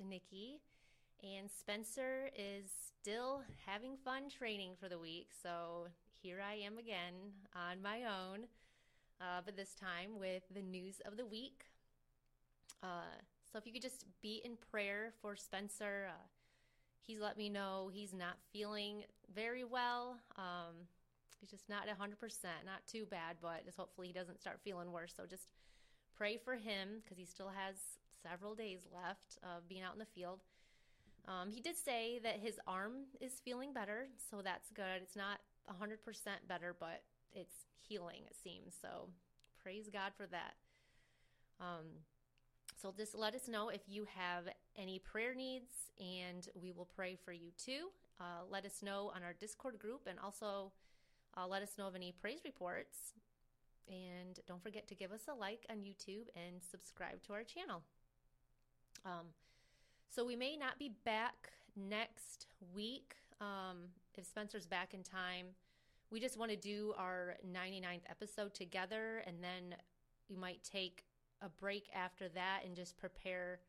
Nikki, and Spencer is still having fun training for the week. So here I am again on my own, uh, but this time with the news of the week. Uh, so if you could just be in prayer for Spencer, uh, he's let me know he's not feeling very well. Um, he's just not 100%, not too bad, but just hopefully he doesn't start feeling worse. So just pray for him because he still has several days left of being out in the field. Um, he did say that his arm is feeling better, so that's good. It's not 100% better, but it's healing, it seems. So praise God for that. Um, so just let us know if you have any prayer needs, and we will pray for you too. Uh, let us know on our Discord group, and also uh, let us know of any praise reports. And don't forget to give us a like on YouTube and subscribe to our channel. Um, so we may not be back next week um, if Spencer's back in time. We just want to do our 99th episode together, and then we might take a break after that and just prepare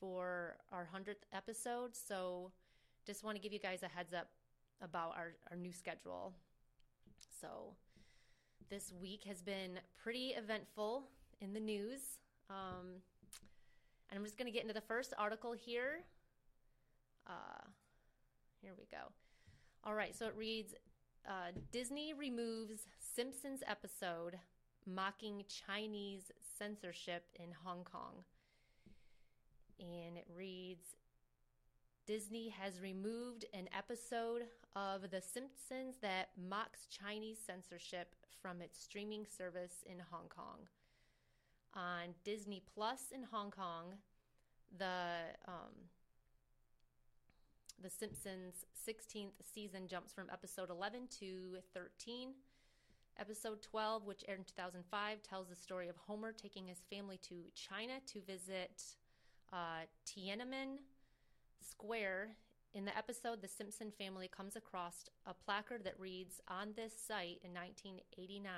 for our 100th episode. So just want to give you guys a heads up about our, our new schedule. So this week has been pretty eventful in the news. Um, and I'm just going to get into the first article here. Uh, here we go. All right, so it reads uh, Disney removes Simpsons episode mocking Chinese censorship in Hong Kong. And it reads Disney has removed an episode of The Simpsons that mocks Chinese censorship from its streaming service in Hong Kong. On Disney Plus in Hong Kong, the um, the Simpsons 16th season jumps from episode 11 to 13. Episode 12, which aired in 2005, tells the story of Homer taking his family to China to visit uh, Tiananmen Square. In the episode, the Simpson family comes across a placard that reads On this site in 1989,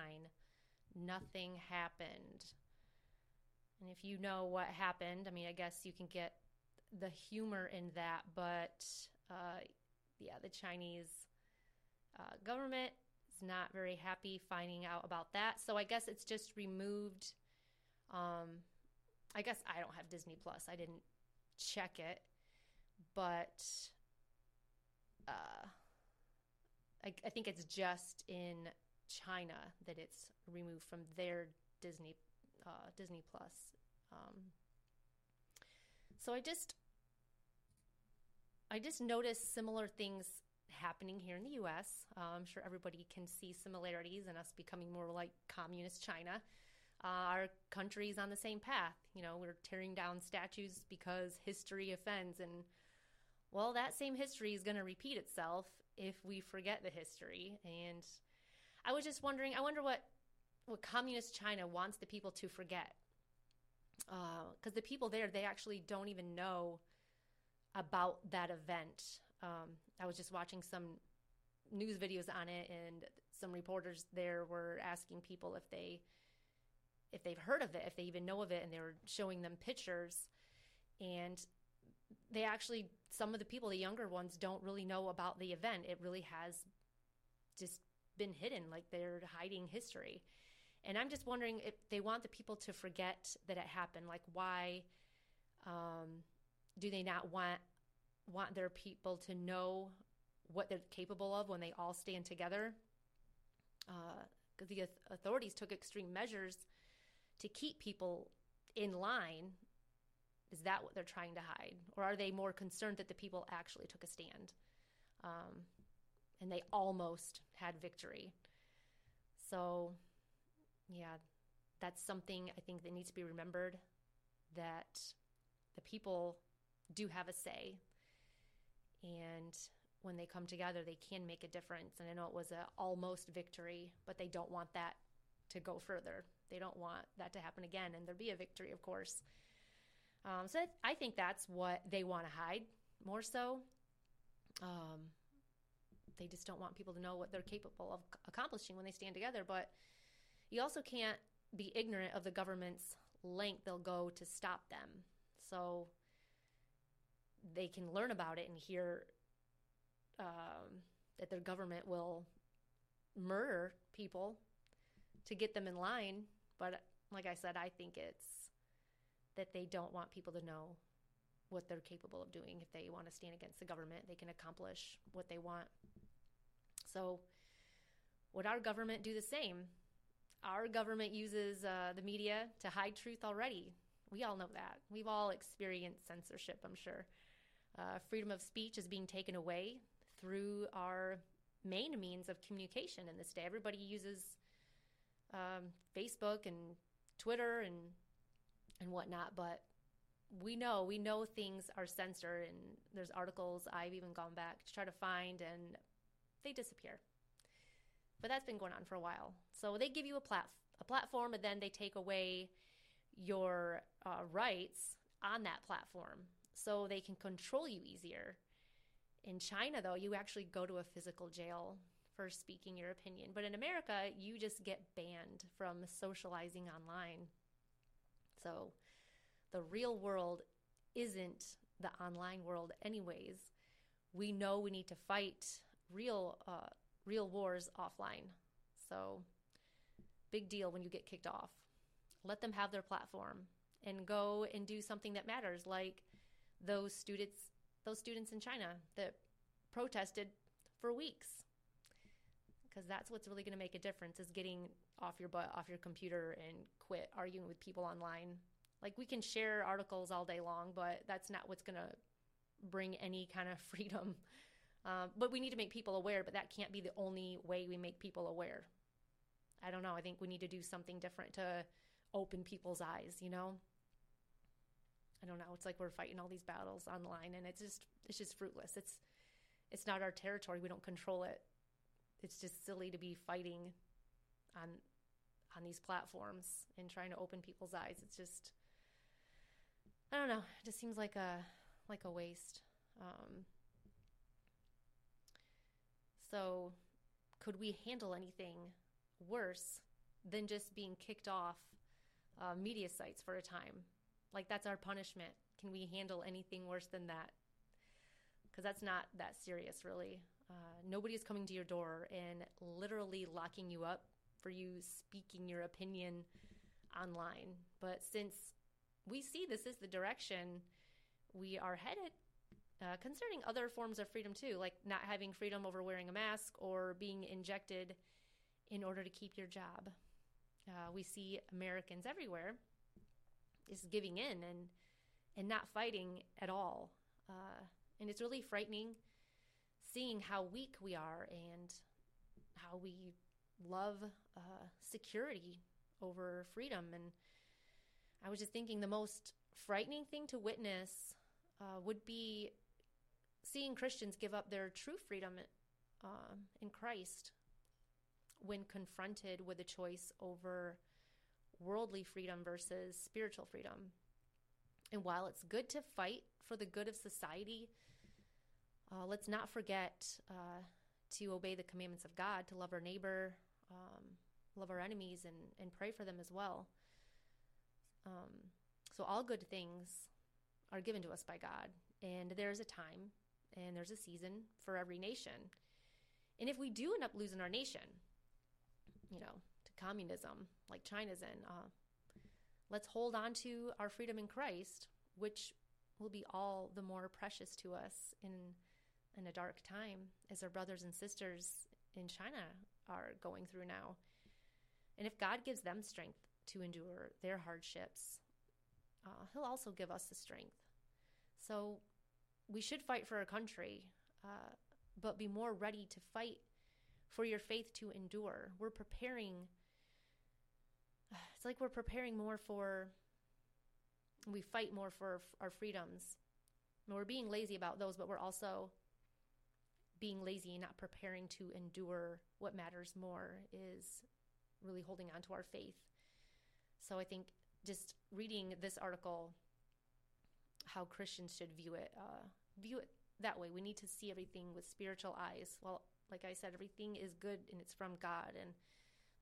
nothing happened. And if you know what happened, I mean, I guess you can get the humor in that, but uh, yeah, the Chinese uh, government is not very happy finding out about that. So I guess it's just removed. Um, I guess I don't have Disney Plus. I didn't check it, but uh, I, I think it's just in China that it's removed from their Disney uh, Disney Plus. Um, so I just I just noticed similar things happening here in the US. Uh, I'm sure everybody can see similarities in us becoming more like communist China. Uh, our country's on the same path. You know, we're tearing down statues because history offends. And, well, that same history is going to repeat itself if we forget the history. And I was just wondering, I wonder what, what communist China wants the people to forget. Because uh, the people there, they actually don't even know about that event. Um, I was just watching some news videos on it, and some reporters there were asking people if they if they've heard of it, if they even know of it, and they were showing them pictures, and they actually some of the people, the younger ones, don't really know about the event. It really has just been hidden, like they're hiding history. And I'm just wondering if they want the people to forget that it happened. Like, why um, do they not want want their people to know what they're capable of when they all stand together? Because uh, the authorities took extreme measures to keep people in line. Is that what they're trying to hide? Or are they more concerned that the people actually took a stand? Um, and they almost had victory. So, yeah, that's something I think that needs to be remembered that the people do have a say. And when they come together, they can make a difference. And I know it was a almost victory, but they don't want that to go further. They don't want that to happen again, and there be a victory, of course. Um, so I, I, think that's what they want to hide more so. Um, they just don't want people to know what they're capable of accomplishing when they stand together. But you also can't be ignorant of the government's length they'll go to stop them. So they can learn about it and hear um, that their government will murder people to get them in line but like I said, I think it's that they don't want people to know what they're capable of doing. If they want to stand against the government, they can accomplish what they want. So, would our government do the same? Our government uses uh, the media to hide truth already. We all know that. We've all experienced censorship, I'm sure. Uh, freedom of speech is being taken away through our main means of communication in this day. Everybody uses um, Facebook and Twitter and and whatnot, but we know we know things are censored and there's articles I've even gone back to try to find and they disappear. But that's been going on for a while. So they give you a plat a platform and then they take away your uh, rights on that platform so they can control you easier. In China, though, you actually go to a physical jail for speaking your opinion. But in America, you just get banned from socializing online. So the real world isn't the online world, anyways. We know we need to fight real, uh, real wars offline. So big deal when you get kicked off. Let them have their platform and go and do something that matters, like those students, those students in China that protested for weeks because that's what's really going to make a difference is getting off your butt off your computer and quit arguing with people online like we can share articles all day long but that's not what's going to bring any kind of freedom um, but we need to make people aware but that can't be the only way we make people aware. I don't know. I think we need to do something different to open people's eyes you know? I don't know. It's like we're fighting all these battles online and it's just it's just fruitless. It's it's not our territory. We don't control it. It's just silly to be fighting on on these platforms and trying to open people's eyes. It's just I don't know. It just seems like a like a waste. Um, so, could we handle anything worse than just being kicked off uh, media sites for a time? Like that's our punishment. Can we handle anything worse than that? Because that's not that serious, really. Uh, nobody is coming to your door and literally locking you up for you speaking your opinion online. But since we see this is the direction we are headed, uh, concerning other forms of freedom too, like not having freedom over wearing a mask or being injected in order to keep your job. Uh, we see Americans everywhere is giving in and and not fighting at all. Uh, And it's really frightening seeing how weak we are and how we love uh, security over freedom. And I was just thinking the most frightening thing to witness uh, would be seeing Christians give up their true freedom uh, in Christ when confronted with a choice over worldly freedom versus spiritual freedom. And while it's good to fight for the good of society, uh, let's not forget uh, to obey the commandments of God, to love our neighbor, um, love our enemies, and, and pray for them as well. Um, so, all good things are given to us by God, and there's a time and there's a season for every nation. And if we do end up losing our nation, you know, to communism like China's in, uh, let's hold on to our freedom in Christ, which will be all the more precious to us in in a dark time as our brothers and sisters in China are going through now. And if God gives them strength to endure their hardships, uh, He'll also give us the strength. So we should fight for our country, uh, but be more ready to fight for your faith to endure. We're preparing, it's like we're preparing more for, we fight more for our freedoms. And we're being lazy about those, but we're also being lazy and not preparing to endure what matters more is really holding on to our faith. So I think just reading this article, how Christians should view it, uh, view it that way. We need to see everything with spiritual eyes. Well, like I said, everything is good and it's from God, and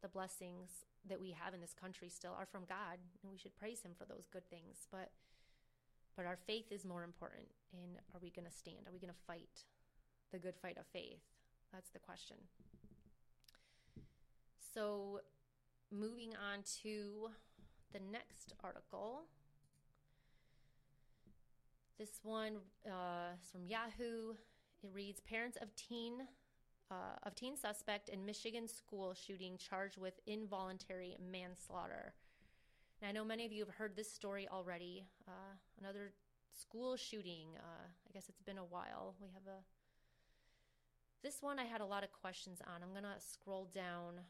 the blessings that we have in this country still are from God, and we should praise Him for those good things. But but our faith is more important. And are we going to stand? Are we going to fight the good fight of faith? That's the question. So, moving on to the next article. This one uh, is from Yahoo. It reads Parents of teen uh, of teen suspect in Michigan school shooting charged with involuntary manslaughter. Now, I know many of you have heard this story already. Uh, another school shooting. Uh, I guess it's been a while. We have a. This one I had a lot of questions on. I'm gonna scroll down.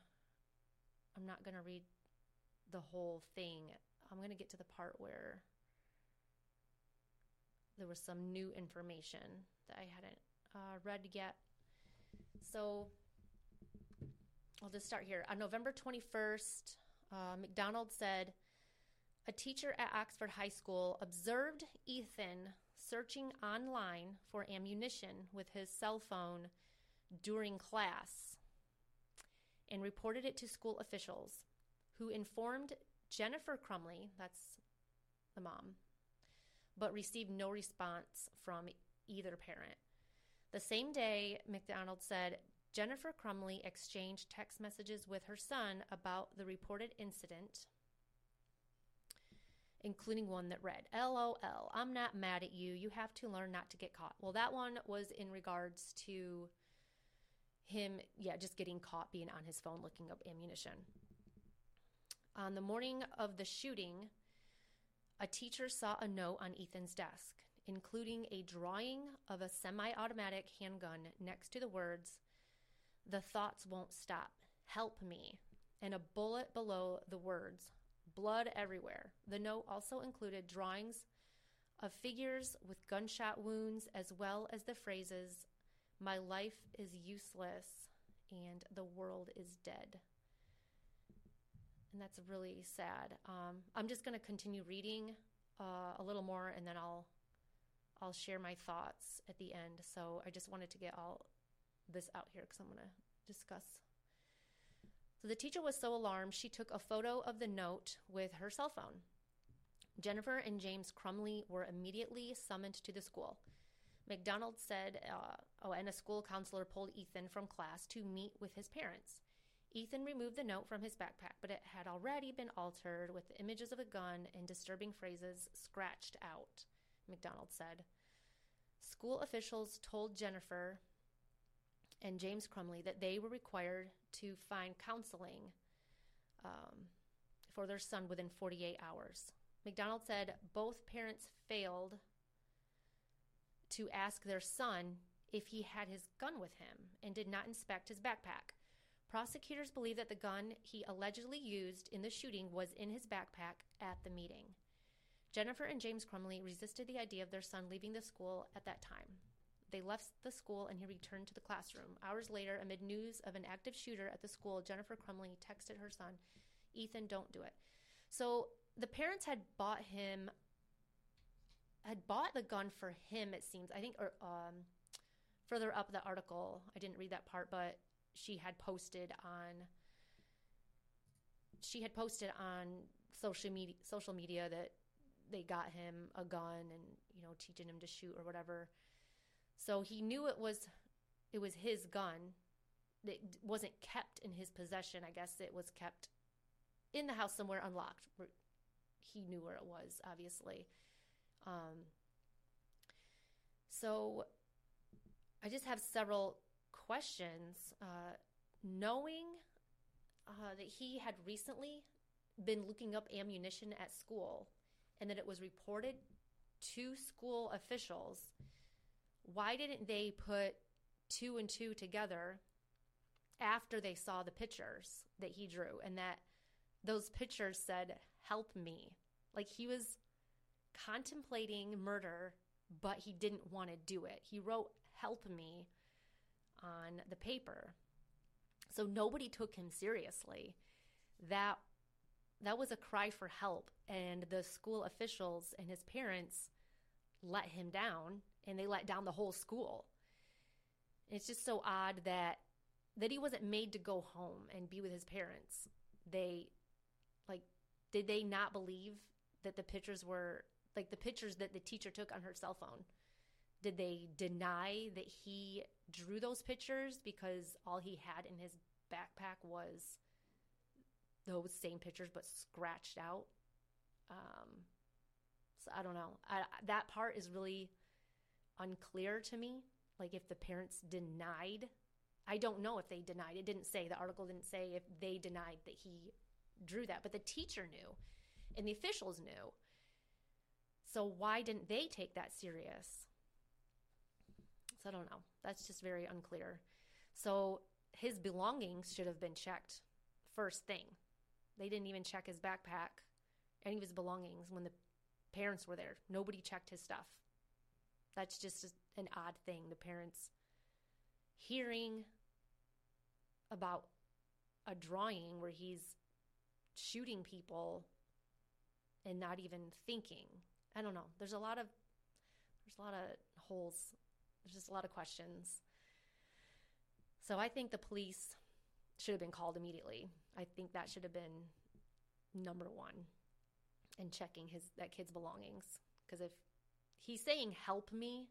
I'm not gonna read the whole thing. I'm gonna get to the part where there was some new information that I hadn't uh, read yet. So I'll just start here. On November 21st, uh, McDonald said a teacher at Oxford High School observed Ethan searching online for ammunition with his cell phone during class and reported it to school officials, who informed Jennifer Crumbley, that's the mom, but received no response from either parent. The same day, McDonald said Jennifer Crumbley exchanged text messages with her son about the reported incident, including one that read, LOL, I'm not mad at you. You have to learn not to get caught. Well, that one was in regards to him, yeah, just getting caught being on his phone looking up ammunition. On the morning of the shooting, a teacher saw a note on Ethan's desk, including a drawing of a semi automatic handgun next to the words, The thoughts won't stop. Help me. And a bullet below the words, Blood everywhere. The note also included drawings of figures with gunshot wounds, as well as the phrases, My life is useless and the world is dead and that's really sad. Um, I'm just going to continue reading uh, a little more, and then I'll I'll share my thoughts at the end. So I just wanted to get all this out here because I'm going to discuss. So the teacher was so alarmed, she took a photo of the note with her cell phone. Jennifer and James Crumbley were immediately summoned to the school. McDonald said, uh, oh, and a school counselor pulled Ethan from class to meet with his parents. Ethan removed the note from his backpack, but it had already been altered with images of a gun and disturbing phrases scratched out, McDonald said. School officials told Jennifer and James Crumbley that they were required to find counseling um, for their son within 48 hours. McDonald said both parents failed to ask their son if he had his gun with him and did not inspect his backpack. Prosecutors believe that the gun he allegedly used in the shooting was in his backpack at the meeting. Jennifer and James Crumbley resisted the idea of their son leaving the school at that time. They left the school and he returned to the classroom. Hours later, amid news of an active shooter at the school, Jennifer Crumbley texted her son, Ethan, don't do it. So the parents had bought him, had bought the gun for him, it seems. I think, or um, further up the article, I didn't read that part, but she had posted on she had posted on social media social media that they got him a gun and you know teaching him to shoot or whatever. So he knew it was it was his gun it wasn't kept in his possession. I guess it was kept in the house somewhere unlocked. He knew where it was obviously. Um, so i just have several questions, uh, knowing uh, that he had recently been looking up ammunition at school and that it was reported to school officials, why didn't they put two and two together after they saw the pictures that he drew and that those pictures said, Help me? Like he was contemplating murder, but he didn't want to do it. He wrote, Help me on the paper. So nobody took him seriously. That that was a cry for help and the school officials and his parents let him down and they let down the whole school. It's just so odd that that he wasn't made to go home and be with his parents. They like did they not believe that the pictures were like the pictures that the teacher took on her cell phone? Did they deny that he drew those pictures because all he had in his backpack was those same pictures but scratched out. Um, so I don't know. I, that part is really unclear to me. Like if the parents denied, I don't know if they denied. It didn't say, the article didn't say if they denied that he drew that, but the teacher knew and the officials knew. So why didn't they take that serious? I don't know. That's just very unclear. So his belongings should have been checked first thing. They didn't even check his backpack, any of his belongings when the parents were there. Nobody checked his stuff. That's just an odd thing. The parents hearing about a drawing where he's shooting people and not even thinking. I don't know. There's a lot of there's a lot of holes there's just a lot of questions. So I think the police should have been called immediately. I think that should have been number one in checking his that kid's belongings. Because if he's saying help me,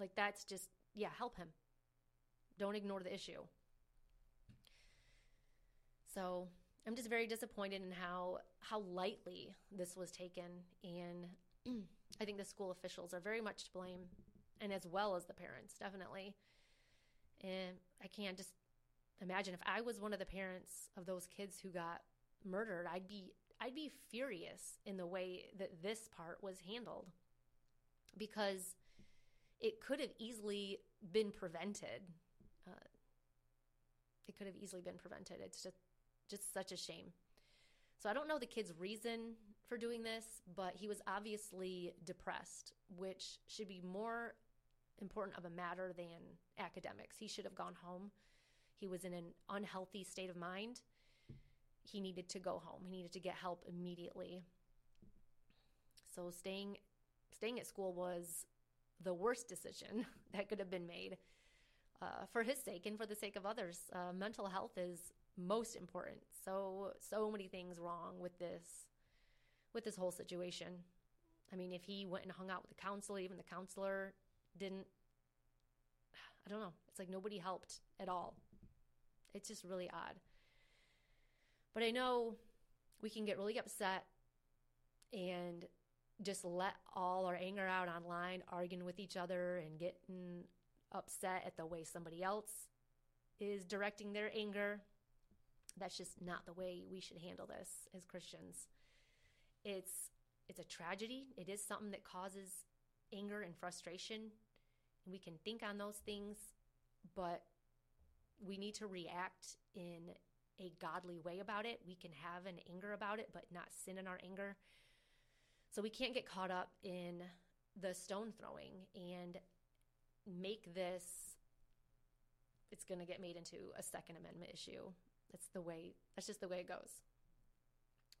like that's just yeah, help him. Don't ignore the issue. So I'm just very disappointed in how how lightly this was taken, and I think the school officials are very much to blame and as well as the parents, definitely. And I can't just imagine if I was one of the parents of those kids who got murdered, I'd be I'd be furious in the way that this part was handled because it could have easily been prevented. Uh, it could have easily been prevented. It's just just such a shame. So I don't know the kid's reason for doing this, but he was obviously depressed, which should be more important of a matter than academics. He should have gone home. He was in an unhealthy state of mind. He needed to go home. He needed to get help immediately. So staying staying at school was the worst decision that could have been made uh, for his sake and for the sake of others. Uh, mental health is most important. So so many things wrong with this with this whole situation. I mean, if he went and hung out with the counselor, even the counselor didn't I don't know. It's like nobody helped at all. It's just really odd. But I know we can get really upset and just let all our anger out online, arguing with each other and getting upset at the way somebody else is directing their anger. That's just not the way we should handle this as Christians. It's it's a tragedy. It is something that causes anger and frustration, and we can think on those things, but we need to react in a godly way about it. We can have an anger about it, but not sin in our anger. So we can't get caught up in the stone throwing and make this it's going to get made into a second amendment issue that's the way that's just the way it goes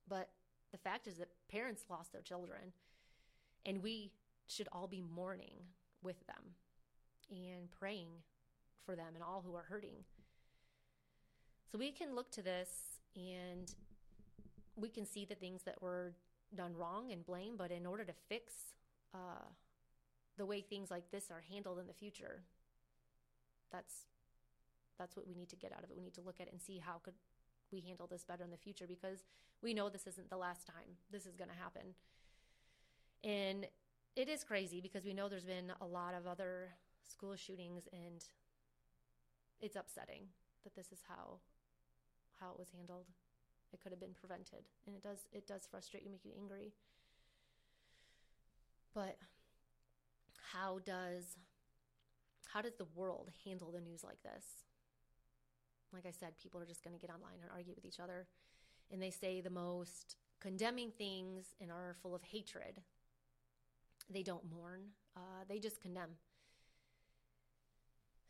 but the fact is that parents lost their children and we should all be mourning with them and praying for them and all who are hurting so we can look to this and we can see the things that were done wrong and blame, but in order to fix uh, the way things like this are handled in the future, that's that's what we need to get out of it. We need to look at it and see how could we handle this better in the future because we know this isn't the last time this is going to happen. And it is crazy because we know there's been a lot of other school shootings and it's upsetting that this is how how it was handled. It could have been prevented, and it does it does frustrate you, make you angry. But how does how does the world handle the news like this? Like I said, people are just going to get online and argue with each other, and they say the most condemning things and are full of hatred. They don't mourn; uh, they just condemn.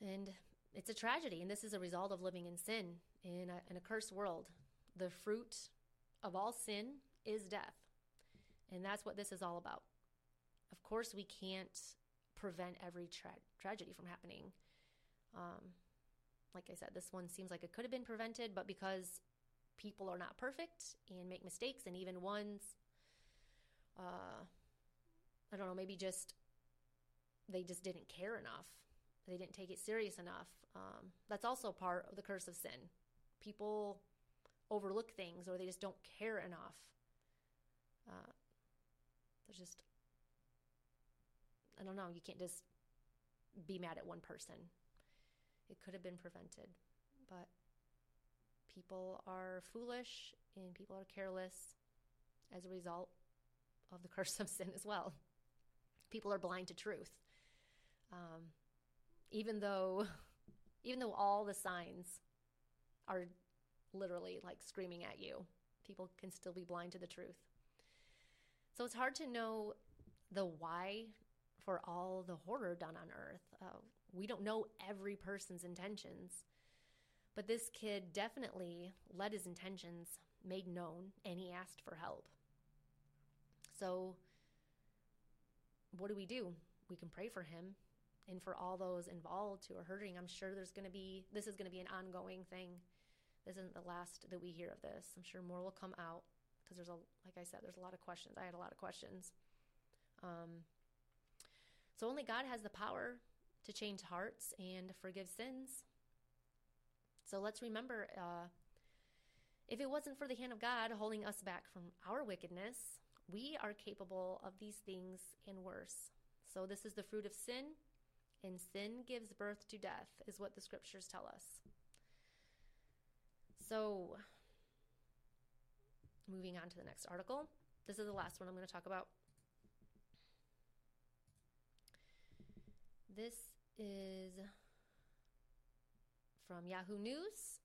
And it's a tragedy, and this is a result of living in sin in a, in a cursed world. The fruit of all sin is death. And that's what this is all about. Of course, we can't prevent every tra- tragedy from happening. Um, like I said, this one seems like it could have been prevented, but because people are not perfect and make mistakes, and even ones, uh, I don't know, maybe just they just didn't care enough. They didn't take it serious enough. Um, that's also part of the curse of sin people overlook things or they just don't care enough. Uh, there's just, I don't know, you can't just be mad at one person. It could have been prevented, but people are foolish and people are careless as a result of the curse of sin as well. People are blind to truth. Um, even though, even though all the signs are literally like screaming at you. People can still be blind to the truth. So it's hard to know the why for all the horror done on earth. Uh, we don't know every person's intentions, but this kid definitely let his intentions made known and he asked for help. So, what do we do? We can pray for him and for all those involved who are hurting. I'm sure there's going to be, this is going to be an ongoing thing this isn't the last that we hear of this. I'm sure more will come out because there's a, like I said, there's a lot of questions. I had a lot of questions. Um, so only God has the power to change hearts and forgive sins. So let's remember uh, if it wasn't for the hand of God holding us back from our wickedness, we are capable of these things and worse. So this is the fruit of sin, and sin gives birth to death, is what the scriptures tell us. So, moving on to the next article. This is the last one I'm going to talk about. This is from Yahoo News.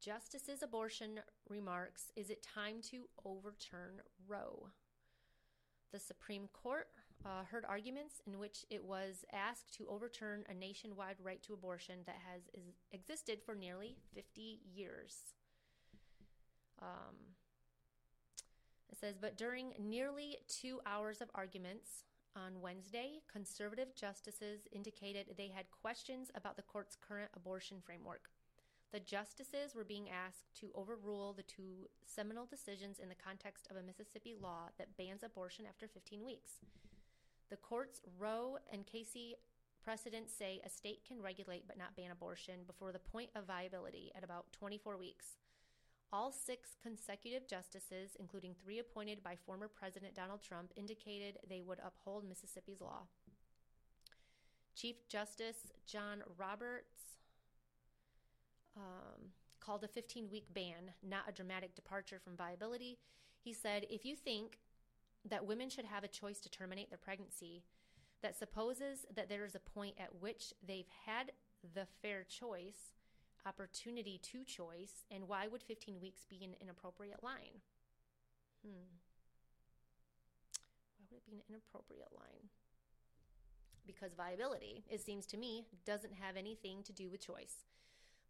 Justice's abortion remarks Is it time to overturn Roe? The Supreme Court uh, heard arguments in which it was asked to overturn a nationwide right to abortion that has existed for nearly 50 years. Um, it says, but during nearly two hours of arguments on Wednesday, conservative justices indicated they had questions about the court's current abortion framework. The justices were being asked to overrule the two seminal decisions in the context of a Mississippi law that bans abortion after 15 weeks. The court's Roe and Casey precedents say a state can regulate but not ban abortion before the point of viability at about 24 weeks. All six consecutive justices, including three appointed by former President Donald Trump, indicated they would uphold Mississippi's law. Chief Justice John Roberts um, called a 15 week ban not a dramatic departure from viability. He said, If you think that women should have a choice to terminate their pregnancy, that supposes that there is a point at which they've had the fair choice, opportunity to choice, and why would 15 weeks be an inappropriate line? Hmm. Why would it be an inappropriate line? Because viability, it seems to me, doesn't have anything to do with choice.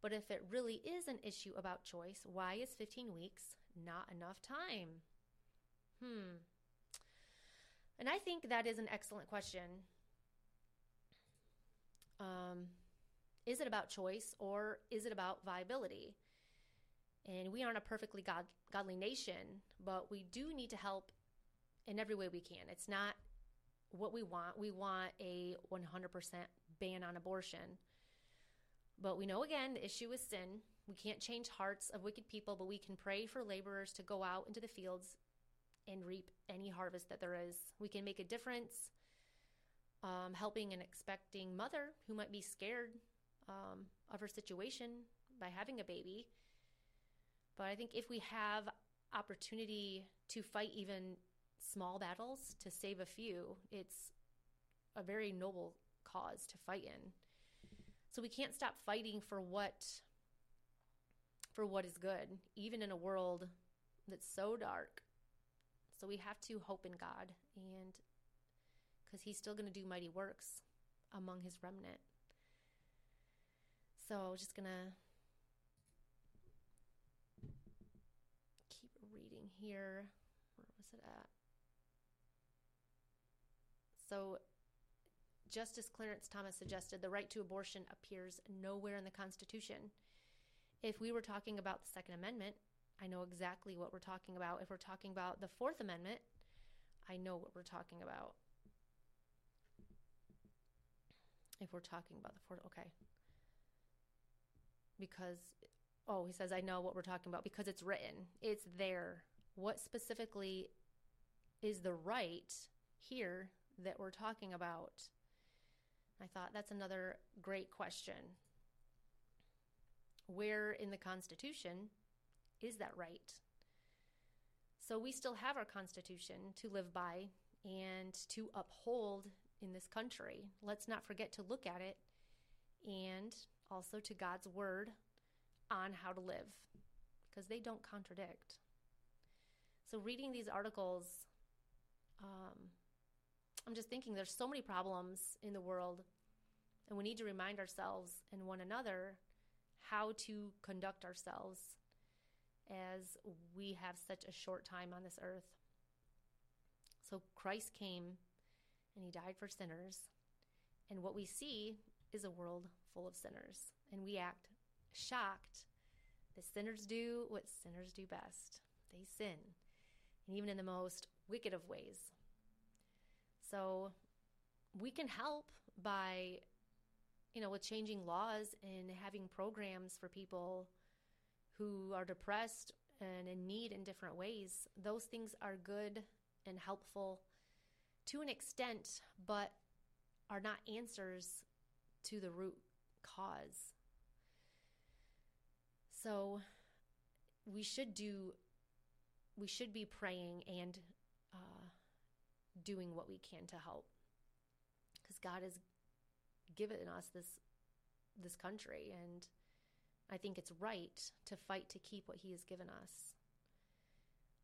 But if it really is an issue about choice, why is 15 weeks not enough time? Hmm. And I think that is an excellent question. Um, is it about choice or is it about viability? And we aren't a perfectly god, godly nation, but we do need to help in every way we can. It's not what we want. We want a 100% ban on abortion. But we know again, the issue is sin. We can't change hearts of wicked people, but we can pray for laborers to go out into the fields and reap any harvest that there is. We can make a difference um, helping an expecting mother who might be scared um, of her situation by having a baby. But I think if we have opportunity to fight even small battles to save a few, it's a very noble cause to fight in. So we can't stop fighting for what for what is good, even in a world that's so dark. So we have to hope in God and because he's still going to do mighty works among his remnant. So just going to keep reading here. Where was it at? So Justice Clarence Thomas suggested the right to abortion appears nowhere in the Constitution. If we were talking about the Second Amendment, I know exactly what we're talking about. If we're talking about the Fourth Amendment, I know what we're talking about. If we're talking about the Fourth, okay. Because, oh, he says, I know what we're talking about because it's written, it's there. What specifically is the right here that we're talking about? I thought that's another great question. Where in the Constitution is that right? So we still have our Constitution to live by and to uphold in this country. Let's not forget to look at it and also to God's Word on how to live because they don't contradict. So, reading these articles, um, I'm just thinking there's so many problems in the world, and we need to remind ourselves and one another how to conduct ourselves as we have such a short time on this earth. So Christ came and he died for sinners. And what we see is a world full of sinners. And we act shocked that sinners do what sinners do best they sin, and even in the most wicked of ways. So we can help by, you know, with changing laws and having programs for people who are depressed and in need in different ways. Those things are good and helpful to an extent, but are not answers to the root cause. So we should do, we should be praying and doing what we can to help, because God has given us this this country, and I think it's right to fight to keep what He has given us.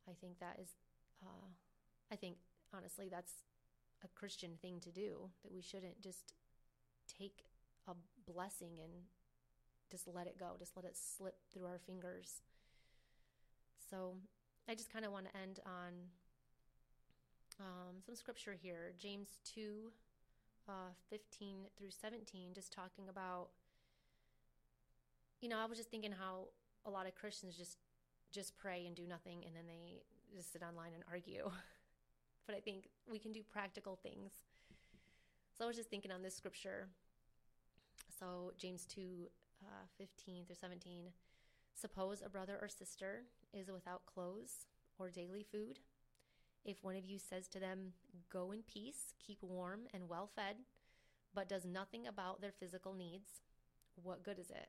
I think that is, uh, I think honestly, that's a Christian thing to do, that we shouldn't just take a blessing and just let it go, just let it slip through our fingers. So I just kind of want to end on um, some scripture here James 2 uh, 15 through 17, just talking about, you know, I was just thinking how a lot of Christians just just pray and do nothing and then they just sit online and argue. but I think we can do practical things. So I was just thinking on this scripture. So James 2 uh, 15 through 17. Suppose a brother or sister is without clothes or daily food. If one of you says to them, Go in peace, keep warm and well fed, but does nothing about their physical needs, what good is it?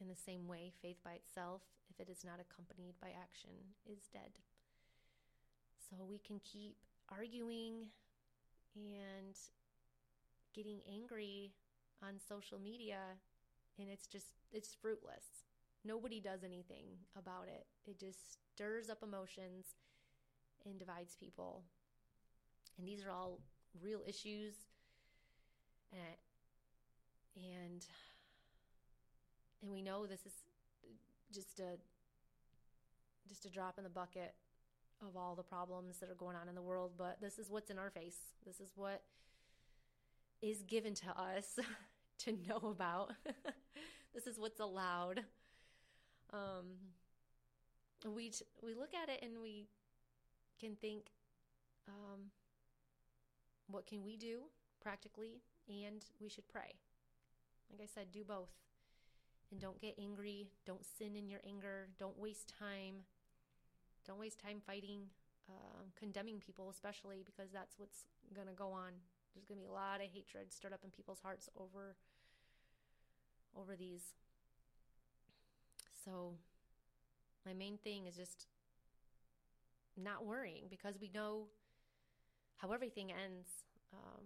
In the same way, faith by itself, if it is not accompanied by action, is dead. So we can keep arguing and getting angry on social media and it's just it's fruitless. Nobody does anything about it. It just stirs up emotions and divides people. And these are all real issues and and and we know this is just a just a drop in the bucket of all the problems that are going on in the world, but this is what's in our face. This is what is given to us to know about. this is what's allowed. Um, we we look at it and we can think, um, what can we do practically? And we should pray. Like I said, do both. And don't get angry. Don't sin in your anger. Don't waste time. Don't waste time fighting, uh, condemning people, especially because that's what's going to go on. There's going to be a lot of hatred stirred up in people's hearts over over these. So, my main thing is just not worrying because we know how everything ends. Um,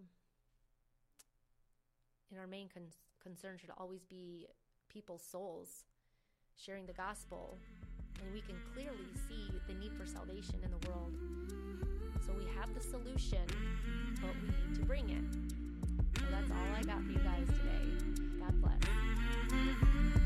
and our main con- concern should always be people's souls, sharing the gospel, and we can clearly see the need for salvation in the world. So we have the solution, but we need to bring it. So that's all I got for you guys today. God bless.